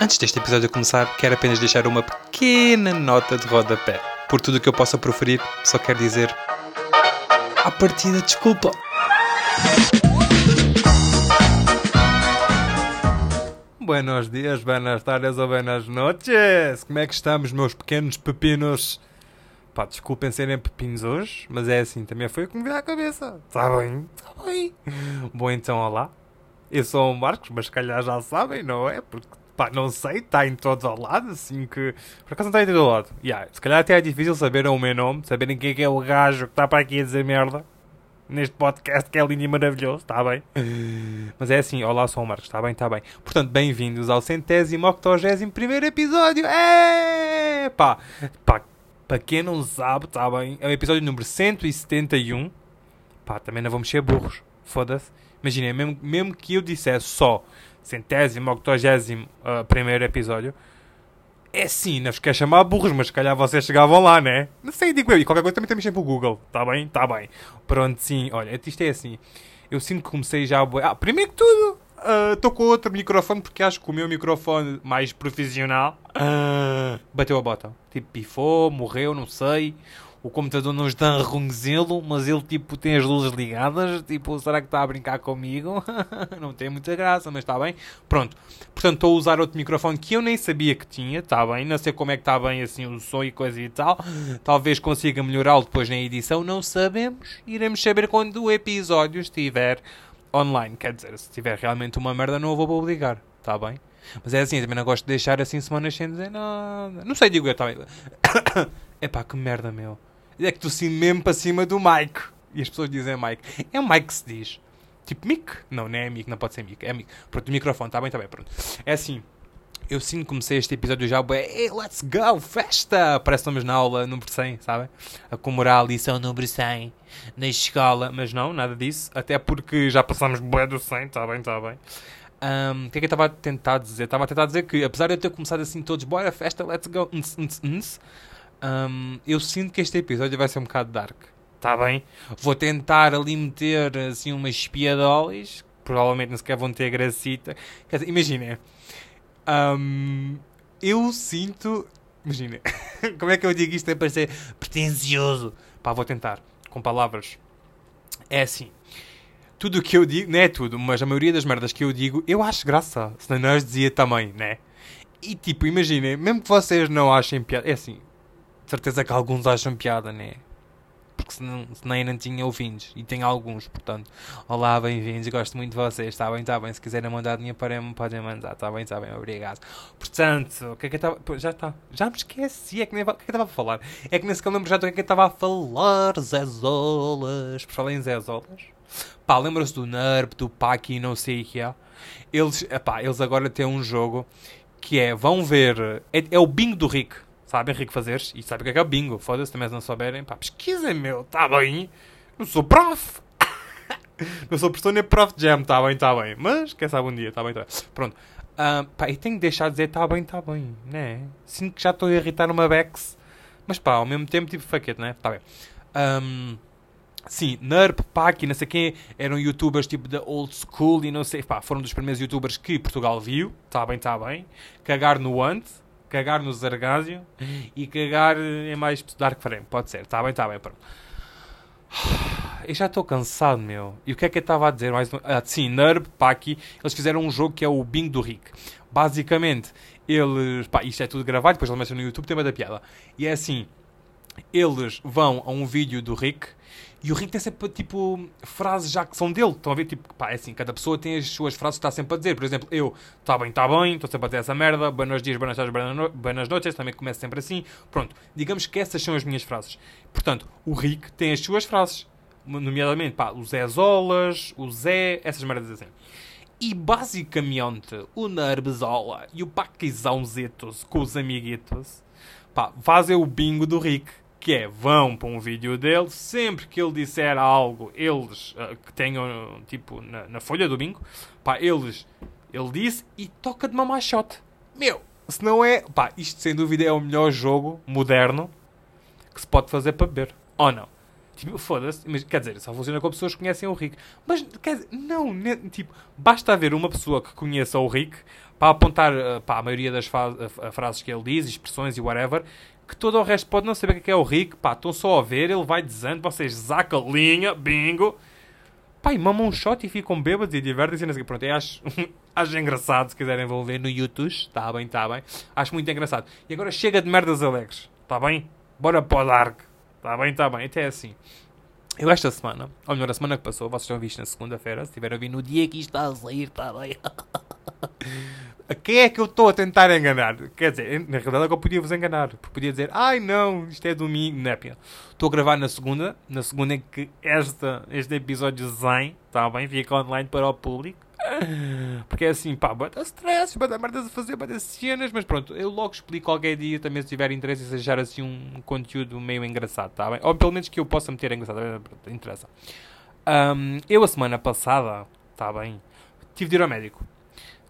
Antes deste episódio começar, quero apenas deixar uma pequena nota de rodapé. Por tudo o que eu possa proferir, só quero dizer. À partida, desculpa. Buenos dias, buenas tardes ou buenas noches. Como é que estamos, meus pequenos pepinos? Pá, desculpem serem pepinos hoje, mas é assim, também foi o que me veio à cabeça. Está bem, está bem. Bom, então, olá. Eu sou o Marcos, mas se calhar já sabem, não é? Porque, pá, não sei, está em todo o lado, assim que... Por acaso não está em todo o lado. Yeah, se calhar até é difícil saberem o meu nome, saberem quem é que é o gajo que está para aqui a dizer merda. Neste podcast que é lindo e maravilhoso, está bem? Mas é assim, olá, sou o Marcos, está bem, está bem. Portanto, bem-vindos ao centésimo, octogésimo primeiro episódio. É! Pá, pá, para quem não sabe, está bem, é o episódio número 171. Pá, também não vou mexer burros, foda-se. Imaginem, mesmo, mesmo que eu dissesse só centésimo, octogésimo uh, primeiro episódio, é sim, não vos quer chamar burros, mas se calhar vocês chegavam lá, né? Não sei, digo eu. E qualquer coisa também temos sempre o Google. Tá bem? Tá bem. Pronto, sim. Olha, isto é assim. Eu sinto que comecei já a... Ah, primeiro que tudo, estou uh, com outro microfone porque acho que o meu microfone mais profissional uh, bateu a bota. Tipo, pifou, morreu, não sei o computador não está a ronzê-lo, mas ele tipo tem as luzes ligadas, tipo, será que está a brincar comigo? não tem muita graça, mas está bem. Pronto. Portanto, estou a usar outro microfone que eu nem sabia que tinha, está bem, não sei como é que está bem assim o som e coisa e tal. Talvez consiga melhorá-lo depois na edição, não sabemos. Iremos saber quando o episódio estiver online. Quer dizer, se tiver realmente uma merda, não vou obrigar, está bem? Mas é assim, também não gosto de deixar assim semanas sem dizer nada. Não sei, digo eu, bem. Epá, que merda, meu é que tossi mesmo para cima do Mike. E as pessoas dizem Mike. É Mike que se diz. Tipo Mick? Não, não é Mick, não pode ser Mick. É Mick. Pronto, microfone, está bem, está bem, pronto. É assim. Eu sim comecei este episódio já, hey, let's go, festa! Parece que estamos na aula número 100, sabem? A comemorar a lição número 100 na escola. Mas não, nada disso. Até porque já passamos bué do 100, está bem, está bem. Um, o que é que eu estava a tentar dizer? Estava a tentar dizer que, apesar de eu ter começado assim todos, bora, festa, let's go, ns, ns, ns, um, eu sinto que este episódio vai ser um bocado dark. Está bem? Vou tentar ali meter assim umas espiadolas. Provavelmente não sequer vão ter gracita. Quer dizer, imaginem. Um, eu sinto. Imaginem. Como é que eu digo isto? É para ser pretencioso. Pá, vou tentar. Com palavras. É assim. Tudo o que eu digo, não é tudo, mas a maioria das merdas que eu digo, eu acho graça. Se não as dizia também, né? E tipo, imaginem, mesmo que vocês não achem piada. É assim, de certeza que alguns acham piada, né? Porque senão, senão não tinha ouvintes. E tem alguns, portanto. Olá, bem-vindos. Gosto muito de vocês. Está bem, está bem. Se quiserem mandar dinheiro para mim, podem mandar. Está bem, está bem. Obrigado. Portanto, o que é que eu estava. Já está. Já me esqueci. É que nem... O que é que eu estava a falar? É que nesse que eu lembro já do que é que eu estava a falar. Zezolas. Por falar em Zezolas. Pá, lembram-se do NERP, do PAC e não sei o que é. Eles, epá, eles agora têm um jogo que é. Vão ver. É, é o bingo do Rick sabem Henrique Fazeres e sabem o que é, que é o bingo. Foda-se, também se não souberem, pá, pesquisem, meu, tá bem. Não sou prof. não sou professor nem prof de jam, tá bem, tá bem. Mas, quem sabe um dia, tá bem, tá bem. Pronto. Uh, pá, e tenho que deixar de dizer tá bem, tá bem, né? Sinto que já estou a irritar uma Bex. Mas pá, ao mesmo tempo, tipo, faquete, né? Tá bem. Um, sim, Nerp, Pac não sei quem, eram youtubers tipo da old school e não sei, pá, foram dos primeiros youtubers que Portugal viu, tá bem, tá bem. Cagar no Ant, cagar no Zargásio e cagar em mais Dark Frame. Pode ser, está bem, está bem, pronto. Eu já estou cansado, meu. E o que é que eu estava a dizer? Mais ah, sim, Nerb, pá, aqui, eles fizeram um jogo que é o Bing do Rick. Basicamente, eles. Pá, isto é tudo gravado, depois eles mexem no YouTube, tem uma da piada. E é assim: eles vão a um vídeo do Rick e o Rick tem sempre, tipo, frases já que são dele. Estão a ver, tipo, pá, é assim, cada pessoa tem as suas frases que está sempre a dizer. Por exemplo, eu, está bem, está bem, estou sempre a dizer essa merda, buenos dias, buenas tardes, buenas noites, também começo sempre assim. Pronto, digamos que essas são as minhas frases. Portanto, o Rick tem as suas frases, nomeadamente, pá, o Zé Zolas, o Zé, essas merdas assim. E basicamente, o Nerbezola e o Paquizãozetos com os amiguitos, pá, fazem o bingo do Rick que é, vão para um vídeo dele, sempre que ele disser algo, eles, uh, que tenham, tipo, na, na, folha do bingo, pá, eles, ele disse e toca de uma machote. Meu, se não é, pá, isto sem dúvida é o melhor jogo moderno que se pode fazer para beber. Ou não? Tipo, foda-se. Mas, quer dizer, só funciona com pessoas que conhecem o Rick. Mas, quer dizer, não, ne- tipo, basta haver uma pessoa que conheça o Rick para apontar uh, para a maioria das frases que ele diz, expressões e whatever, que todo o resto pode não saber o que é é o Rick. Pá, estão só a ver, ele vai dizendo, vocês zaca linha, bingo. Pá, e mamam um shot e ficam bêbados e divertem-se. quê. Pronto, eu acho, acho engraçado se quiserem vão ver no YouTube. Está bem, está bem. Acho muito engraçado. E agora chega de merdas alegres. Está bem? Bora para o Dark. Está bem, está bem. Até assim. Eu esta semana, ou melhor, a semana que passou, vocês estão visto na segunda-feira, se tiverem a vir no dia que isto está a sair, está bem. A quem é que eu estou a tentar enganar? Quer dizer, na realidade é eu podia vos enganar. Porque podia dizer, ai não, isto é domingo. Népia. Estou a gravar na segunda. Na segunda é que esta, este episódio zen, está bem? Fica online para o público. Porque é assim, pá, bota stress, bota merdas a fazer, bota cenas, mas pronto, eu logo explico qualquer dia também se tiver interesse e se achar assim um conteúdo meio engraçado, tá bem? Ou pelo menos que eu possa meter engraçado? Pronto, interessa. Ahm, eu a semana passada, tá bem, tive de ir ao médico.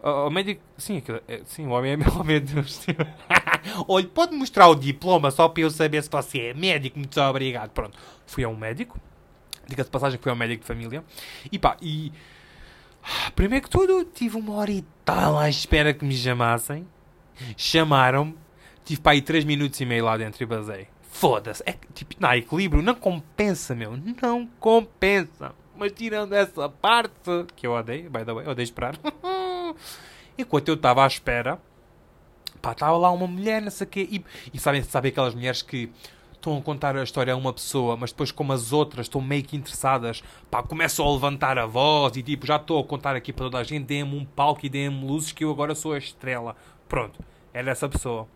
Ao médico, sim, aquilo- é- sim, o homem é meu, meu Deus. Olha, pode mostrar o diploma só para eu saber se você é médico, muito obrigado. Pronto, fui a um médico, diga-se de passagem que fui ao médico de família, e pá, e Primeiro que tudo, tive uma hora e tal à espera que me chamassem. Chamaram-me. Tive para aí 3 minutos e meio lá dentro e basei. Foda-se. É tipo, não equilíbrio. Não compensa, meu. Não compensa. Mas tirando essa parte, que eu odeio, by the way, odeio esperar. Enquanto eu estava à espera, pá, estava lá uma mulher, não sei o quê. E, e sabem, sabem aquelas mulheres que estão a contar a história a uma pessoa, mas depois como as outras estão meio que interessadas, pá, começam a levantar a voz e tipo, já estou a contar aqui para toda a gente, deem-me um palco e deem-me luzes que eu agora sou a estrela. Pronto, era essa pessoa.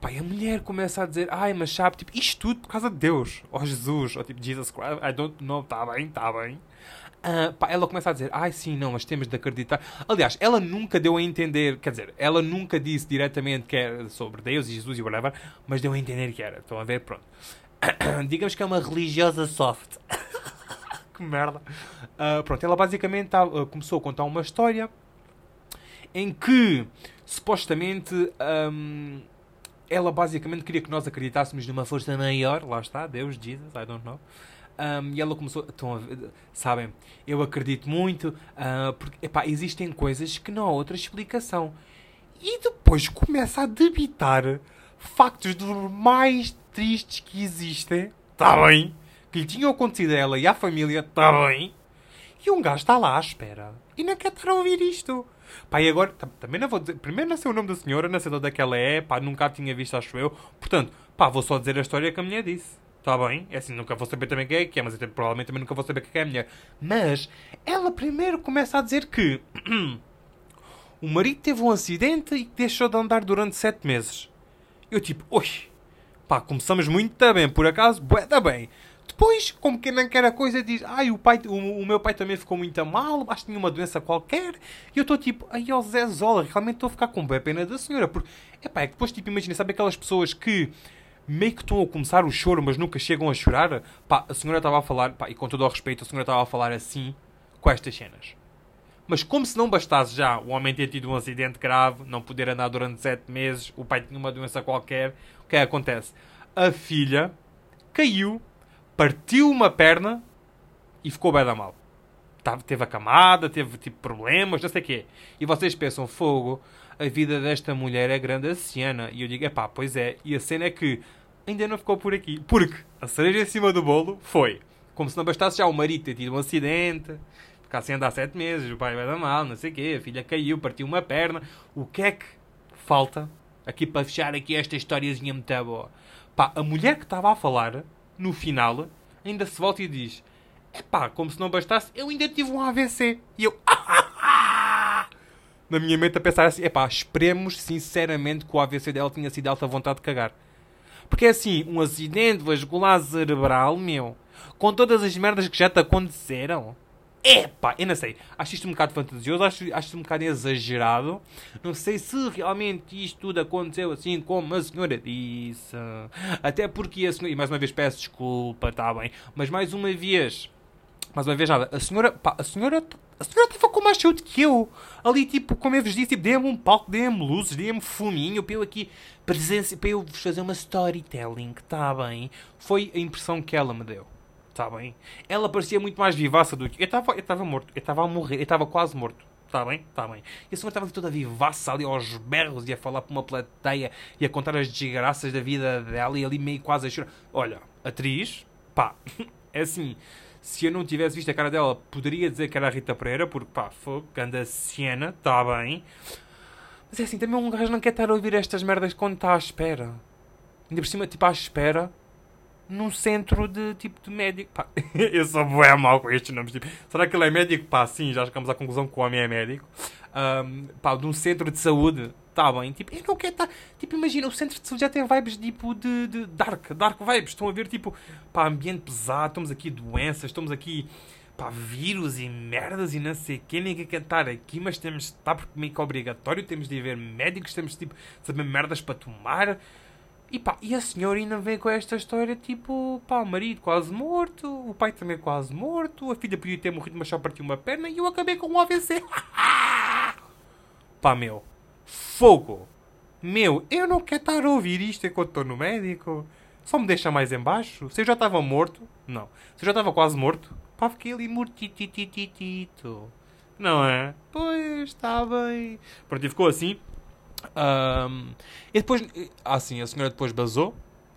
Pá, e a mulher começa a dizer, ai, mas sabe, tipo, isto tudo por causa de Deus, ou Jesus, ou tipo, Jesus Christ, I don't know, está bem, está bem. Ah, pá, ela começa a dizer, ai sim, não, mas temos de acreditar. Aliás, ela nunca deu a entender, quer dizer, ela nunca disse diretamente que era sobre Deus e Jesus e whatever, mas deu a entender que era. Estão a ver? Pronto. Digamos que é uma religiosa soft. que merda. Ah, pronto, ela basicamente tá- ah, começou a contar uma história em que supostamente ahm, ela basicamente queria que nós acreditássemos numa força maior, lá está, Deus, Jesus, I don't know. Um, e ela começou. Estão a ver, sabem? Eu acredito muito. ah, porque epá, existem coisas que não há outra explicação. E depois começa a debitar factos dos mais tristes que existem. Está bem? Que lhe tinham acontecido a ela e à família. Está bem? E um gajo está lá à espera. E não quer estar a ouvir isto. Pá, e agora, tam- também não vou dizer. Primeiro não sei o nome da senhora, não sei de onde é que ela é. Pá, nunca a tinha visto, acho eu. Portanto, pá, vou só dizer a história que a mulher disse. Está bem? É assim, nunca vou saber também quem é que é, mas eu, provavelmente também nunca vou saber quem é a mulher. Mas, ela primeiro começa a dizer que o marido teve um acidente e deixou de andar durante sete meses. Eu tipo, oi, pá, começamos muito bem, por acaso, bué da bem. Depois, como quem não quer a coisa, diz, ai, o, pai, o, o meu pai também ficou muito mal, acho que tinha uma doença qualquer. E eu estou tipo, ai, ó Zé Zola, realmente estou a ficar com bem pena da senhora. Porque, epá, é que depois, tipo, imagina, sabe aquelas pessoas que meio que estão a começar o choro, mas nunca chegam a chorar? Pá, a senhora estava a falar, pá, e com todo o respeito, a senhora estava a falar assim, com estas cenas. Mas como se não bastasse já o homem ter tido um acidente grave, não poder andar durante sete meses, o pai tinha uma doença qualquer, o que é que acontece? A filha caiu, partiu uma perna e ficou bem da mal. Teve acamada, teve tipo problemas, não sei o quê. E vocês pensam, fogo, a vida desta mulher é grande a cena. E eu digo, epá, pois é. E a cena é que ainda não ficou por aqui. Porque a cereja em cima do bolo foi, como se não bastasse já o marido ter tido um acidente, ficar sem andar sete meses, o pai vai dar mal, não sei o quê, a filha caiu, partiu uma perna. O que é que falta aqui para fechar aqui esta historiazinha muito boa? Pá, a mulher que estava a falar, no final, ainda se volta e diz: Epá, como se não bastasse, eu ainda tive um AVC. E eu, na minha mente, a pensar assim: Epá, esperemos sinceramente que o AVC dela tinha sido alta vontade de cagar. Porque é assim, um acidente vascular cerebral, meu, com todas as merdas que já te aconteceram. Epá, eu não sei. Acho isto um bocado fantasioso, acho, acho isto um bocado exagerado. Não sei se realmente isto tudo aconteceu assim como a senhora disse. Até porque a senhora. E mais uma vez peço desculpa, tá bem. Mas mais uma vez. Mais uma vez nada. A senhora. Pá, a senhora. A senhora estava com mais saúde que eu. Ali, tipo, como eu vos disse, tipo, dê-me um palco, dê-me luzes, dê-me fuminho para eu aqui presença, para eu vos fazer uma storytelling, tá bem? Foi a impressão que ela me deu. Está bem? Ela parecia muito mais vivaça do que. Eu estava eu estava morto. Eu estava a morrer. Eu estava quase morto. Está bem? Está bem. E a senhora estava toda vivaça ali aos berros e a falar para uma plateia e a contar as desgraças da vida dela e ali meio quase a chorar. Olha, atriz, pá, é assim. Se eu não tivesse visto a cara dela, poderia dizer que era a Rita Pereira, porque pá, foi, anda Siena, está bem. Mas é assim, também um gajo não quer estar a ouvir estas merdas quando está à espera. Ainda por cima, tipo, à espera num centro de tipo de médico. Pá, eu sou bué mal com estes nomes. Tipo, será que ele é médico? Pá, sim, já chegamos à conclusão que o homem é médico. Um, pá, de um centro de saúde. Tá bem, tipo, eu não quero estar. Tipo, imagina, o centro de saúde já tem vibes tipo de, de dark, dark vibes. Estão a ver, tipo, pá, ambiente pesado, estamos aqui doenças, estamos aqui, pá, vírus e merdas e não sei quê. Ninguém quer estar aqui, mas temos de estar porque meio que é obrigatório. Temos de ir ver médicos, temos de, tipo, saber merdas para tomar. E pá, e a senhora ainda vem com esta história tipo, pá, o marido quase morto, o pai também quase morto, a filha podia ter morrido, mas só partiu uma perna e eu acabei com um AVC. pá, meu, fogo. Meu, eu não quero estar a ouvir isto enquanto estou no médico. Só me deixa mais embaixo. Se eu já estava morto, não. Se eu já estava quase morto, pá, fiquei ali mortitititito. Não é? Pois, está bem. Pronto, e ficou assim. Um, e depois, assim, a senhora depois basou.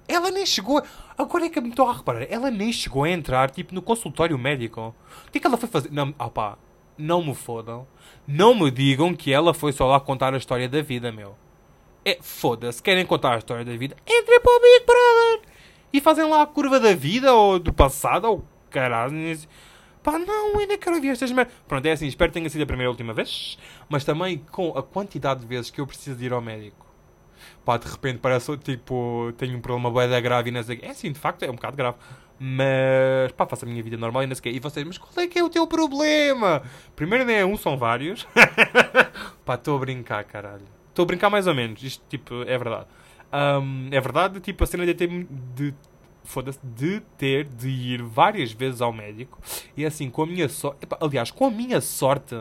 Ela nem chegou. Agora é que me estou a reparar. Ela nem chegou a entrar, tipo, no consultório médico. O que é que ela foi fazer? Não, opá, não me fodam. Não me digam que ela foi só lá contar a história da vida, meu. É, foda-se. Querem contar a história da vida? Entrem para o Big Brother! E fazem lá a curva da vida, ou do passado, ou caralho. Pá, não, ainda quero ouvir estas merdas. Pronto, é assim, espero que tenha sido a primeira e última vez, mas também com a quantidade de vezes que eu preciso ir ao médico. Pá, de repente parece tipo, tenho um problema boeda grave e sei É assim, de facto, é um bocado grave. Mas, pá, faço a minha vida normal e não sei E vocês, mas qual é que é o teu problema? Primeiro nem é um, são vários. pá, estou a brincar, caralho. Estou a brincar mais ou menos. Isto, tipo, é verdade. Um, é verdade, tipo, a cena de ter, de foda-se, de ter de ir várias vezes ao médico. E assim, com a minha sorte. Aliás, com a minha sorte,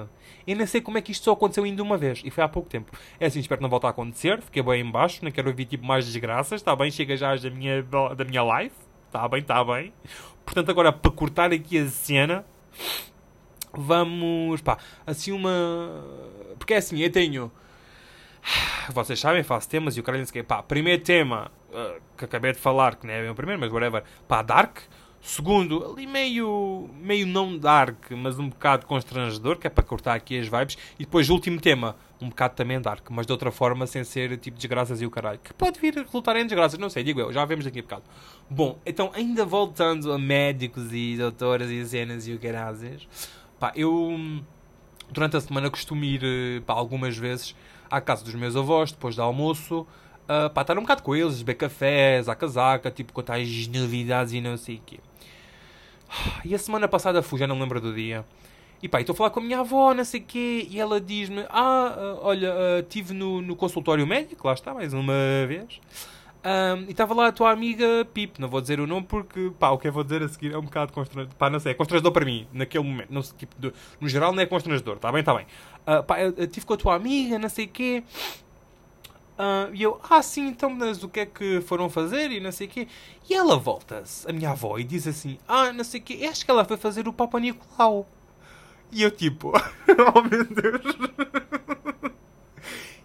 eu nem sei como é que isto só aconteceu ainda uma vez. E foi há pouco tempo. É assim, espero que não volte a acontecer. Fiquei bem em baixo, não quero ouvir tipo mais desgraças. Está bem, chega já da minha, da minha live. Está bem, está bem. Portanto, agora para cortar aqui a cena, vamos. pá, assim uma. Porque é assim, eu tenho. Vocês sabem, faço temas e o cara que pá, primeiro tema uh, que acabei de falar, que não é o primeiro, mas whatever, pá, Dark. Segundo, ali meio, meio não dark, mas um bocado constrangedor, que é para cortar aqui as vibes. E depois, último tema, um bocado também dark, mas de outra forma, sem ser tipo desgraças e o caralho. Que pode vir a resultar em desgraças, não sei, digo eu, já vemos daqui a bocado. Bom, então, ainda voltando a médicos e doutoras e cenas e o caralho, pá, eu durante a semana costumo ir eh, pá, algumas vezes à casa dos meus avós, depois do almoço, uh, pá, estar um bocado com eles, beber cafés, à casaca, tipo, contar as novidades e não sei o quê. E a semana passada fui, já não lembro do dia. E pá, estou a falar com a minha avó, não sei o quê, e ela diz-me: Ah, uh, olha, estive uh, no, no consultório médico, lá está, mais uma vez. Um, e estava lá a tua amiga Pip, não vou dizer o nome porque, pá, o que eu vou dizer a seguir é um bocado constrangedor. Pá, não sei, é constrangedor para mim, naquele momento. Não sei, tipo, no geral não é constrangedor, está bem, está bem. Uh, pá, eu, estive com a tua amiga, não sei o quê. Uh, e eu, ah, sim, então, mas o que é que foram fazer e não sei o quê. E ela volta-se, a minha avó, e diz assim: Ah, não sei o quê, acho que ela foi fazer o Papa Nicolau. E eu, tipo, oh meu Deus.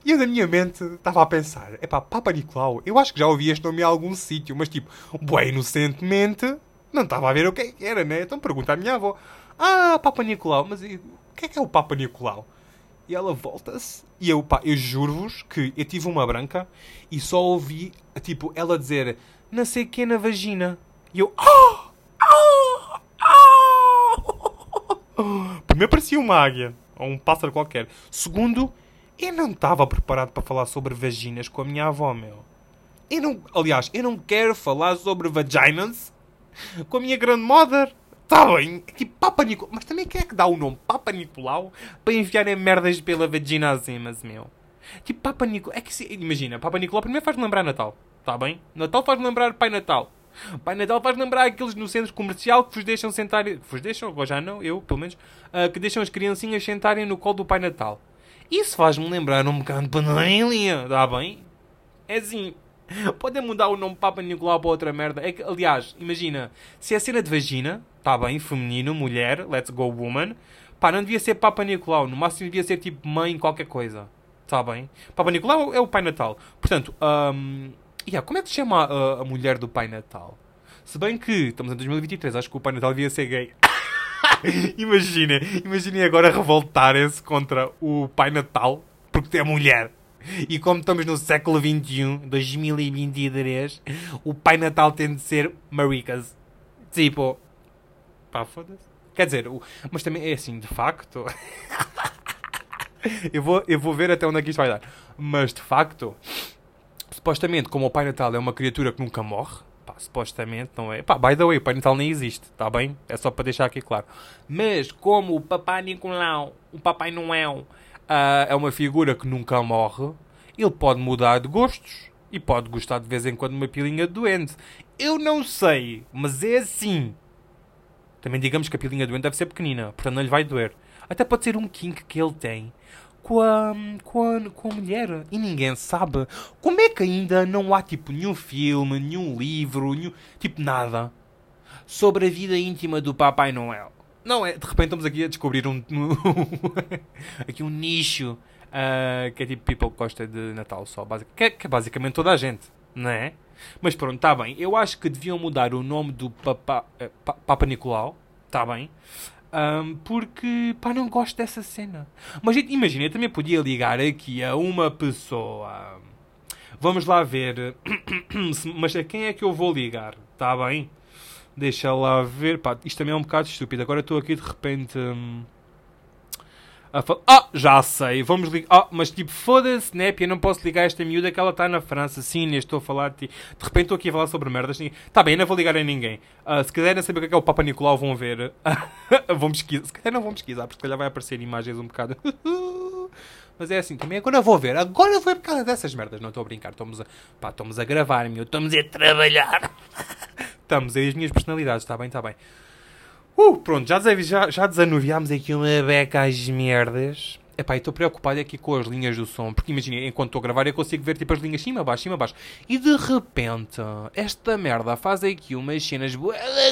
E eu, na minha mente, estava a pensar: é pá, Papa Nicolau, eu acho que já ouvi este nome em algum sítio, mas tipo, bem inocentemente, não estava a ver o que, é que era, né? Então pergunta à minha avó: Ah, Papa Nicolau, mas o que é que é o Papa Nicolau? E ela volta-se. E eu, pá, eu juro-vos que eu tive uma branca e só ouvi, tipo, ela dizer não sei que na vagina. E eu, oh! Oh! Oh! Primeiro parecia uma águia, ou um pássaro qualquer. Segundo, eu não estava preparado para falar sobre vaginas com a minha avó, meu. Eu não, aliás, eu não quero falar sobre vaginas com a minha grandmother. Está bem, tipo Papa Nicolau. Mas também quem é que dá o nome Papa Nicolau para enviarem merdas pela vagina mas meu. Tipo Papa Nicolau. É que se, imagina, Papa Nicolau primeiro faz-me lembrar Natal. Está bem? Natal faz-me lembrar Pai Natal. Pai Natal faz lembrar aqueles no centro comercial que vos deixam sentar. Vos deixam, ou já não, eu pelo menos, uh, que deixam as criancinhas sentarem no colo do Pai Natal. Isso faz-me lembrar um bocado de Panelinha. Está bem? É assim. Podem mudar o nome Papa Nicolau para outra merda. É que, aliás, imagina, se é cena de vagina, está bem, feminino, mulher, let's go woman, pá, não devia ser Papa Nicolau, no máximo devia ser tipo mãe qualquer coisa. Está bem? Papa Nicolau é o Pai Natal. Portanto, um, yeah, como é que se chama a, a mulher do Pai Natal? Se bem que estamos em 2023, acho que o Pai Natal devia ser gay. imaginem, imaginem agora revoltarem-se contra o Pai Natal porque é mulher. E como estamos no século XXI, 2023, o Pai Natal tem de ser maricas. Tipo, pá, foda-se. Quer dizer, o... mas também é assim, de facto. eu, vou, eu vou ver até onde é que isto vai dar. Mas de facto, supostamente, como o Pai Natal é uma criatura que nunca morre, pá, supostamente não é. Pá, by the way, o Pai Natal nem existe, está bem? É só para deixar aqui claro. Mas como o Papai Nicolau, o Papai Noel, uh, é uma figura que nunca morre, ele pode mudar de gostos e pode gostar de vez em quando de uma pilinha doente. Eu não sei, mas é assim. Também digamos que a pilinha doente deve ser pequenina, portanto não lhe vai doer. Até pode ser um kink que ele tem com a, com a, com a mulher. E ninguém sabe. Como é que ainda não há tipo nenhum filme, nenhum livro, nenhum, tipo nada sobre a vida íntima do Papai Noel? Não é? De repente estamos aqui a descobrir um. aqui um nicho uh, que é tipo people que gosta de Natal só. Que é, que é basicamente toda a gente, não é? Mas pronto, está bem. Eu acho que deviam mudar o nome do Papa, uh, Papa Nicolau. Está bem. Um, porque, pá, não gosto dessa cena. Mas imagina, eu também podia ligar aqui a uma pessoa. Vamos lá ver. Mas a quem é que eu vou ligar? Está bem? Deixa lá ver. Pá, isto também é um bocado estúpido. Agora estou aqui de repente. Hum a falar. Ah, já sei, vamos ligar. Ah, mas tipo, foda-se, né? Eu não posso ligar esta miúda que ela está na França. Sim? Estou a falar de ti. De repente estou aqui a falar sobre merdas. Tá bem, não vou ligar a ninguém. Uh, se quiserem saber o que é, que é o Papa Nicolau, vão ver. vão pesquisar. Se calhar não vão pesquisar, porque se calhar vai aparecer imagens um bocado. Mas é assim, também agora vou ver. Agora ver por causa dessas merdas. Não estou a brincar. Estamos a, pá, estamos a gravar, meu. Estamos a trabalhar. estamos aí as minhas personalidades. Está bem, está bem. Uh, pronto, já, já, já desanuviámos aqui uma beca às merdas. Epá, estou preocupado aqui com as linhas do som, porque imagina, enquanto estou a gravar eu consigo ver tipo as linhas cima, baixo, cima, baixo. E de repente, esta merda faz aqui umas cenas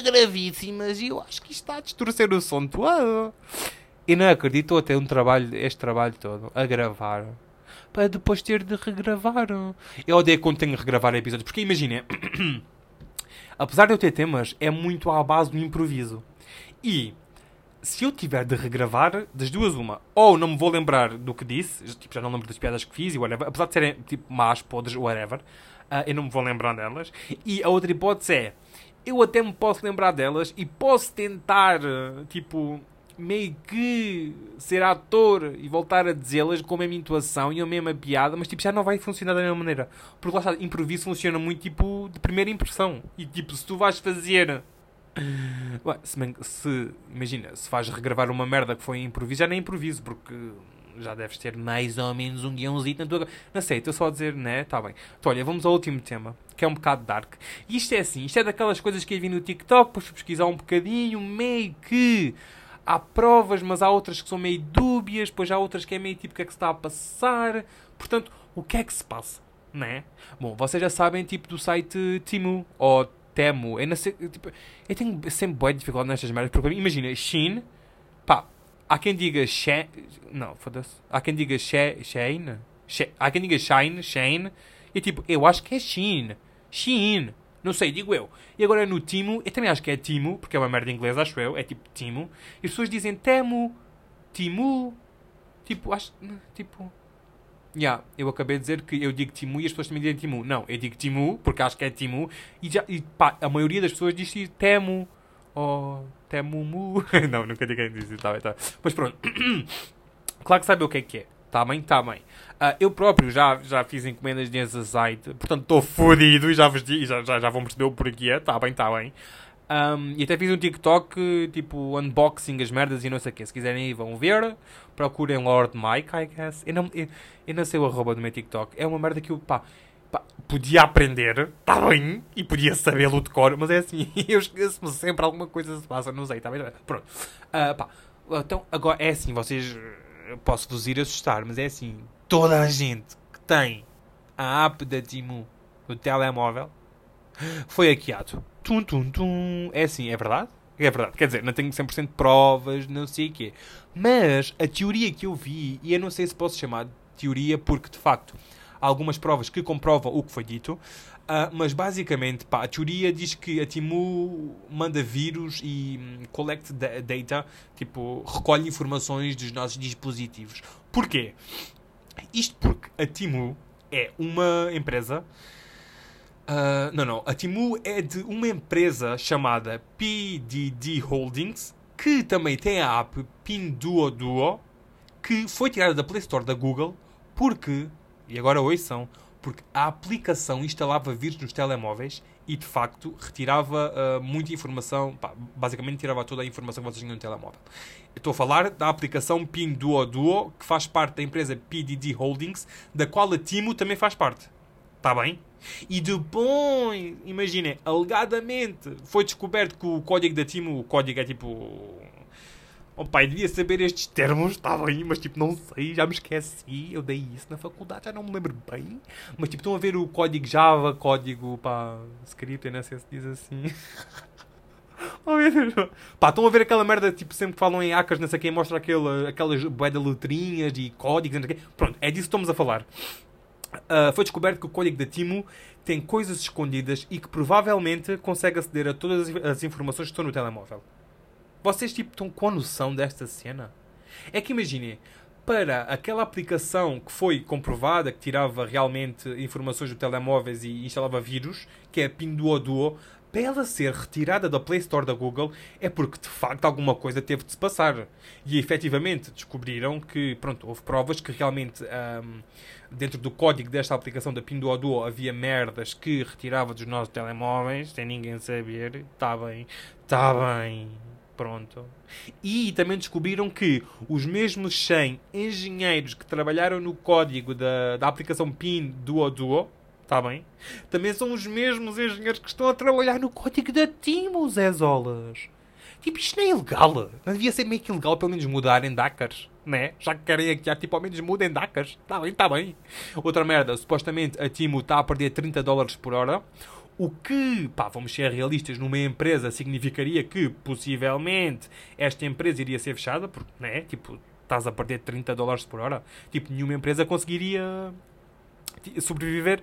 gravíssimas e eu acho que isto está a distorcer o som todo. E não acredito, estou a ter um trabalho, este trabalho todo, a gravar, para depois ter de regravar. Eu odeio quando tenho de regravar episódios, porque imagina, apesar de eu ter temas, é muito à base do improviso. E se eu tiver de regravar, das duas, uma, ou não me vou lembrar do que disse, tipo, já não lembro das piadas que fiz e whatever, apesar de serem tipo más, podres, whatever, uh, eu não me vou lembrar delas. E a outra hipótese é, eu até me posso lembrar delas e posso tentar, tipo, meio que ser ator e voltar a dizê-las com a mesma intuação e a mesma piada, mas tipo, já não vai funcionar da mesma maneira. Porque lá está, improviso funciona muito tipo de primeira impressão. E tipo, se tu vais fazer Ué, se, imagina, se faz regravar uma merda que foi improviso, já nem improviso, porque já deves ter mais ou menos um guiãozinho na tua. Não sei, estou só a dizer, né? Tá bem. Então, olha, vamos ao último tema, que é um bocado dark. E isto é assim, isto é daquelas coisas que eu vi no TikTok, depois fui pesquisar um bocadinho, meio que há provas, mas há outras que são meio dúbias, depois há outras que é meio tipo o que é que se está a passar. Portanto, o que é que se passa? Né? Bom, vocês já sabem, tipo, do site Timu, ou Temo. Eu, não sei, tipo, eu tenho sempre boa dificuldade nestas merdas. Porque imagina, Shein. Pá, há quem diga Shein. Não, foda-se. Há quem diga Shein. Shein. Há quem diga Shine, Shein. E tipo, eu acho que é Shein. Shein. Não sei, digo eu. E agora no Timo, eu também acho que é Timo, porque é uma merda em inglês, acho eu. É tipo Timo. E as pessoas dizem Temo, Timu. Tipo, acho. Tipo. Yeah, eu acabei de dizer que eu digo Timu e as pessoas também dizem Timu. Não, eu digo Timu porque acho que é Timu e, já, e pá, a maioria das pessoas diz Temu ou Temumu. não, nunca ninguém diz isso. Tá tá. Mas pronto, claro que sabe o que é que é. Tá bem? Tá bem. Uh, eu próprio já, já fiz encomendas nesse site, portanto estou fodido e já, vos, já, já, já vão perceber o porquê. Tá bem, tá bem. Um, e até fiz um TikTok, tipo, unboxing as merdas e não sei o quê. Se quiserem ir, vão ver. Procurem Lord Mike, I guess. Eu não, eu, eu não sei o arroba do meu TikTok. É uma merda que eu, pá, pá podia aprender, tá bem, e podia sabê-lo de cor, mas é assim, eu esqueço-me sempre alguma coisa se passa, não sei, tá bem? Pronto. Uh, pá, então, agora, é assim, vocês, posso-vos ir assustar, mas é assim, toda a gente que tem a app da Timu do telemóvel, foi hackeado. Tum, tum, tum. É assim, é verdade? É verdade. Quer dizer, não tenho 100% de provas, não sei o quê. Mas a teoria que eu vi, e eu não sei se posso chamar de teoria, porque de facto há algumas provas que comprovam o que foi dito, Uh, mas basicamente, pá, a teoria diz que a Timu manda vírus e um, collect data, tipo, recolhe informações dos nossos dispositivos. Porquê? Isto porque a Timu é uma empresa. Uh, não, não. A Timu é de uma empresa chamada PDD Holdings, que também tem a app Pinduoduo, que foi tirada da Play Store da Google, porque, e agora ouçam, porque a aplicação instalava vírus nos telemóveis e de facto retirava uh, muita informação, pá, basicamente tirava toda a informação que vocês tinham no telemóvel. estou a falar da aplicação Pinduoduo, que faz parte da empresa PDD Holdings, da qual a Timo também faz parte. Está bem? E depois, imaginem, alegadamente foi descoberto que o código da Timo, o código é tipo Oh pai, devia saber estes termos, está bem, mas tipo, não sei, já me esqueci. Eu dei isso na faculdade, já não me lembro bem. Mas tipo, estão a ver o código Java, código pá, script, não sei se diz assim. oh meu Deus. Pá, estão a ver aquela merda, tipo, sempre que falam em hackers, não sei quem, mostra aquele, aquelas bué de letrinhas e códigos, não sei. Pronto, é disso que estamos a falar. Uh, foi descoberto que o código da Timo tem coisas escondidas e que provavelmente consegue aceder a todas as informações que estão no telemóvel. Vocês tipo estão com a noção desta cena? É que imaginem, para aquela aplicação que foi comprovada, que tirava realmente informações do telemóveis e instalava vírus, que é a Pinduoduo, para ela ser retirada da Play Store da Google é porque de facto alguma coisa teve de se passar. E efetivamente descobriram que, pronto, houve provas que realmente um, dentro do código desta aplicação da Pinduoduo havia merdas que retirava dos nossos telemóveis, sem ninguém saber. Está bem, está bem. Pronto. E também descobriram que os mesmos 100 engenheiros que trabalharam no código da, da aplicação PIN Duo Duo, está bem? Também são os mesmos engenheiros que estão a trabalhar no código da Timo, Zé Zolas. Tipo, isto não é ilegal. Não devia ser meio que ilegal pelo menos mudarem DACAs, né? Já que querem aqui, tipo, ao menos mudem DACAs. Está bem, está bem. Outra merda, supostamente a Timo está a perder 30 dólares por hora. O que, pá, vamos ser realistas, numa empresa significaria que possivelmente esta empresa iria ser fechada, porque, né? Tipo, estás a perder 30 dólares por hora. Tipo, nenhuma empresa conseguiria sobreviver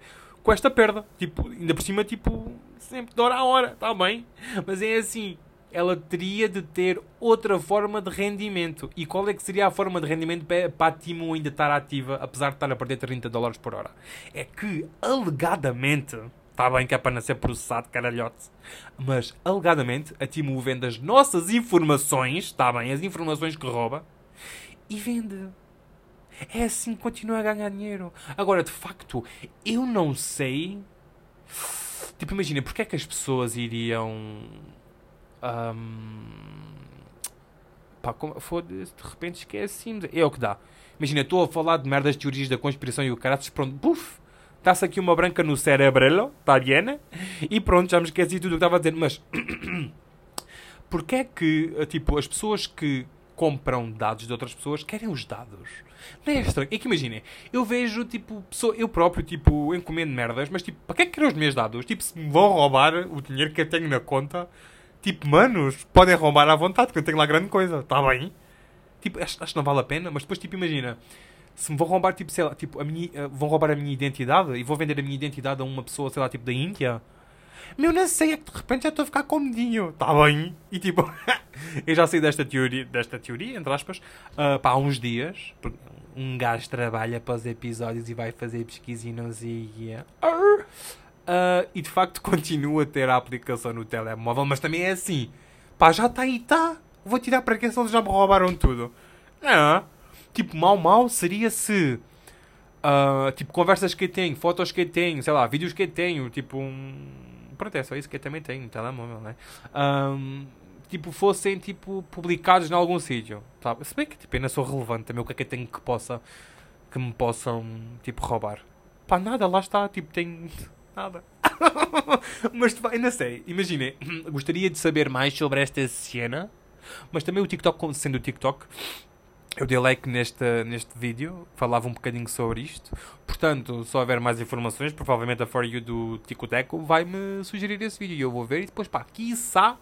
com esta perda. Tipo, ainda por cima, tipo, sempre de hora a hora, está bem? Mas é assim, ela teria de ter outra forma de rendimento. E qual é que seria a forma de rendimento para a Timo ainda estar ativa, apesar de estar a perder 30 dólares por hora? É que, alegadamente, Está bem que é para não ser processado, caralhote. Mas, alegadamente, a Timu vende as nossas informações, está bem, as informações que rouba, e vende. É assim que continua a ganhar dinheiro. Agora, de facto, eu não sei. Tipo, imagina, porque é que as pessoas iriam. Um, pá, foda-se, de repente esqueci É o que dá. Imagina, estou a falar de merdas teorias da conspiração e o caralho, pronto, buf, está-se aqui uma branca no cerebro, está Diana, e pronto, já me esqueci tudo o que estava a dizer, mas porquê é que, tipo, as pessoas que compram dados de outras pessoas querem os dados? Não é estranho? É que imaginem, eu vejo, tipo, pessoa, eu próprio, tipo, encomendo merdas, mas, tipo, para que é que querem os meus dados? Tipo, se me vão roubar o dinheiro que eu tenho na conta, tipo, manos, podem roubar à vontade, porque eu tenho lá grande coisa, está bem? Tipo, acho, acho que não vale a pena, mas depois, tipo, imagina, se me vão roubar, tipo, sei lá, tipo, a minha, uh, vão roubar a minha identidade e vou vender a minha identidade a uma pessoa, sei lá, tipo, da Índia. Meu, não sei, é que de repente já estou a ficar com medinho. Está bem? E tipo, eu já sei desta teoria, desta teoria, entre aspas, uh, pá, há uns dias. Um gajo trabalha para os episódios e vai fazer pesquisa e. Uh, e de facto continua a ter a aplicação no telemóvel, mas também é assim. Pá, já está aí, está. Vou tirar para quem se eles já me roubaram tudo. Tipo, mal mal seria se. Uh, tipo, conversas que eu tenho, fotos que eu tenho, sei lá, vídeos que eu tenho, tipo um. Pronto, é só isso que eu também tenho no telemóvel, né? Um, tipo, fossem tipo, publicados em algum sítio. Sabe? Se bem que tipo, ainda sou relevante também, o que é que eu tenho que possa. que me possam tipo roubar. Pá, nada, lá está, tipo, tem. nada. mas ainda sei, imaginem, gostaria de saber mais sobre esta cena, mas também o TikTok, sendo o TikTok, eu dei like neste, neste vídeo, falava um bocadinho sobre isto. Portanto, se houver mais informações, provavelmente a For You do Tico Teco vai-me sugerir esse vídeo e eu vou ver. E depois, pá, quiçá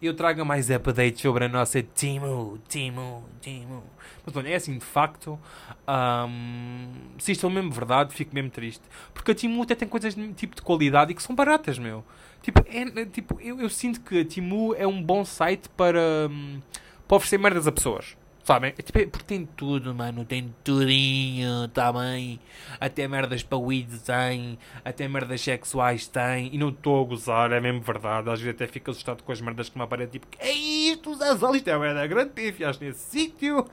eu traga mais updates sobre a nossa Timo, Timo, Timo. Mas olha, é assim, de facto, um, se isto é mesmo verdade, fico mesmo triste. Porque a Timo até tem coisas de tipo de qualidade e que são baratas, meu. Tipo, é, tipo eu, eu sinto que a Timo é um bom site para, um, para oferecer merdas a pessoas. Sabem? É, tipo, é, porque tem tudo, mano. Tem tudinho, tá bem? Até merdas para weed tem. Até merdas sexuais tem. E não estou a gozar, é mesmo verdade. Às vezes até fico assustado com as merdas que me aparecem. Tipo, que é isto? Zazal, isto é merda grande. Te enfiaste nesse sítio.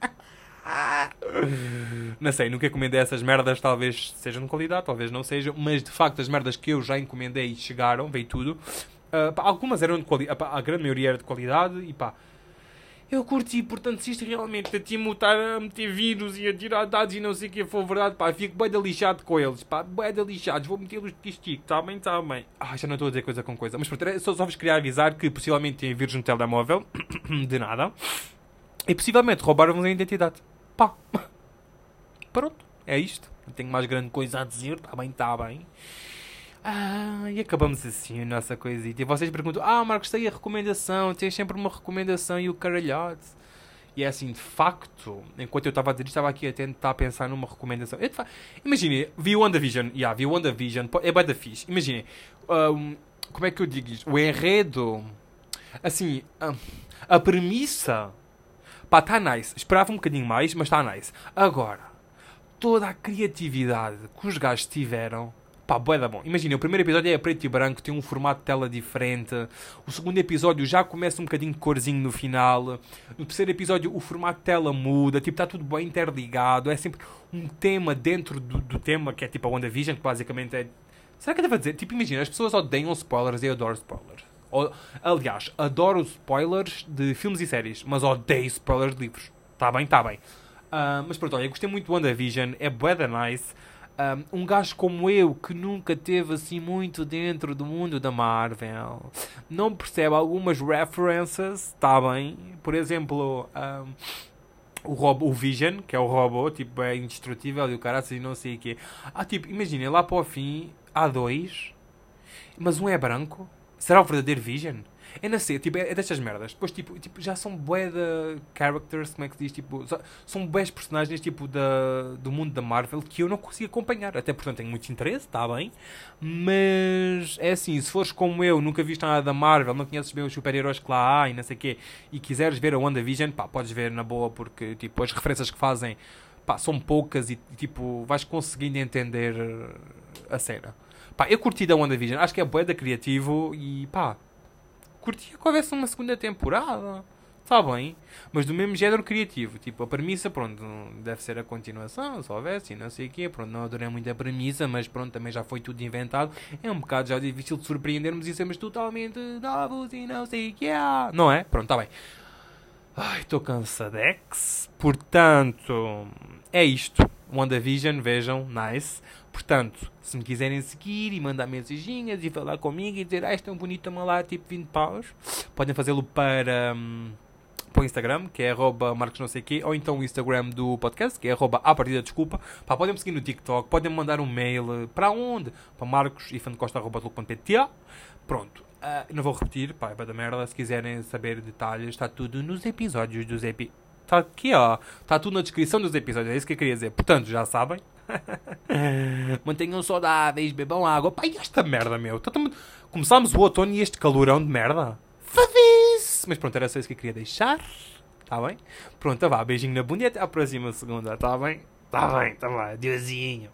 não sei, nunca encomendei essas merdas. Talvez sejam de qualidade, talvez não sejam. Mas de facto, as merdas que eu já encomendei chegaram, veio tudo. Uh, pá, algumas eram de qualidade. A grande maioria era de qualidade. E pá eu curti, portanto, se isto realmente a Timo estar a meter vírus e a tirar dados e não sei o que for verdade, pá, fico bem lixado com eles, pá, bem lixados, vou metê-los de estico, tá bem, tá bem. Ah, já não estou a dizer coisa com coisa, mas pronto, só, só vos queria avisar que possivelmente tem vírus no telemóvel, de nada, e possivelmente roubaram-vos a identidade. Pá, pronto, é isto. Não tenho mais grande coisa a dizer, tá bem, tá bem. Ah, e acabamos assim a nossa coisita. E vocês perguntam: Ah, Marcos, tem a recomendação, tens sempre uma recomendação e o caralhote. E é assim, de facto, enquanto eu estava a dizer estava aqui a tentar pensar numa recomendação. Imaginem, vi o WandaVision, yeah, vi o WandaVision, é bem da fixe. Imaginem, um, como é que eu digo isto? O enredo, assim, um, a premissa, pá, está nice. Esperava um bocadinho mais, mas está nice. Agora, toda a criatividade que os gajos tiveram Pá, bué da bom. Imagina, o primeiro episódio é preto e branco, tem um formato de tela diferente. O segundo episódio já começa um bocadinho de corzinho no final. No terceiro episódio o formato de tela muda, tipo, está tudo bem interligado. É sempre um tema dentro do, do tema, que é tipo a WandaVision, que basicamente é... Será que eu devo dizer? Tipo, imagina, as pessoas odeiam spoilers e eu adoro spoilers. Aliás, adoro spoilers de filmes e séries, mas odeio spoilers de livros. Tá bem? Tá bem. Uh, mas pronto, olha, gostei muito do WandaVision, é bué da nice. Um, um gajo como eu, que nunca teve assim muito dentro do mundo da Marvel, não percebe algumas references, está bem? Por exemplo, um, o, robô, o Vision, que é o robô, tipo, é indestrutível e o cara assim, não sei o quê. Ah, tipo, imaginem, lá para o fim há dois, mas um é branco. Será o verdadeiro Vision? É na tipo, é, é destas merdas. Depois, tipo, tipo já são bué de characters, como é que se diz? Tipo, são bué personagens, tipo, da, do mundo da Marvel que eu não consigo acompanhar. Até, portanto, tenho muito interesse, está bem. Mas, é assim, se fores como eu, nunca viste nada da Marvel, não conheces bem os super-heróis que lá há e não sei o quê, e quiseres ver a WandaVision, pá, podes ver na boa, porque, tipo, as referências que fazem, pá, são poucas e, tipo, vais conseguindo entender a cena. Pá, eu curti da WandaVision, acho que é bué da criativo e, pá curtia que houvesse uma segunda temporada. Está bem, mas do mesmo género criativo. Tipo, a premissa, pronto, deve ser a continuação, se houvesse, e não sei o quê. Pronto, não adorei muito a premissa, mas pronto, também já foi tudo inventado. É um bocado já difícil de surpreendermos e sermos totalmente novos e não sei o que é. Não é? Pronto, está bem. Ai, estou cansadex. Portanto, é isto. WandaVision, vejam, nice. Portanto, se me quiserem seguir e mandar mensaginhas e falar comigo e dizer, ah, este é um bonito lá, tipo 20 paus, podem fazê-lo para, um, para o Instagram, que é arroba marcos não sei quê, ou então o Instagram do podcast, que é arroba a partida desculpa. Pá, podem me seguir no TikTok, podem me mandar um mail, para onde? Para marcos.costa.pt Pronto, uh, não vou repetir, pá, é da merda, se quiserem saber detalhes, está tudo nos episódios dos episódios. Está aqui, ó. Está tudo na descrição dos episódios. É isso que eu queria dizer. Portanto, já sabem. Mantenham saudáveis, bebam água. Pai, esta merda, meu. Tá Começámos o outono e este calorão de merda. Fadis! Mas pronto, era só isso que eu queria deixar. Tá bem? Pronto, tá vá. Beijinho na bunda e até à próxima segunda. Tá bem? Tá bem, tá bem. Adeusinho.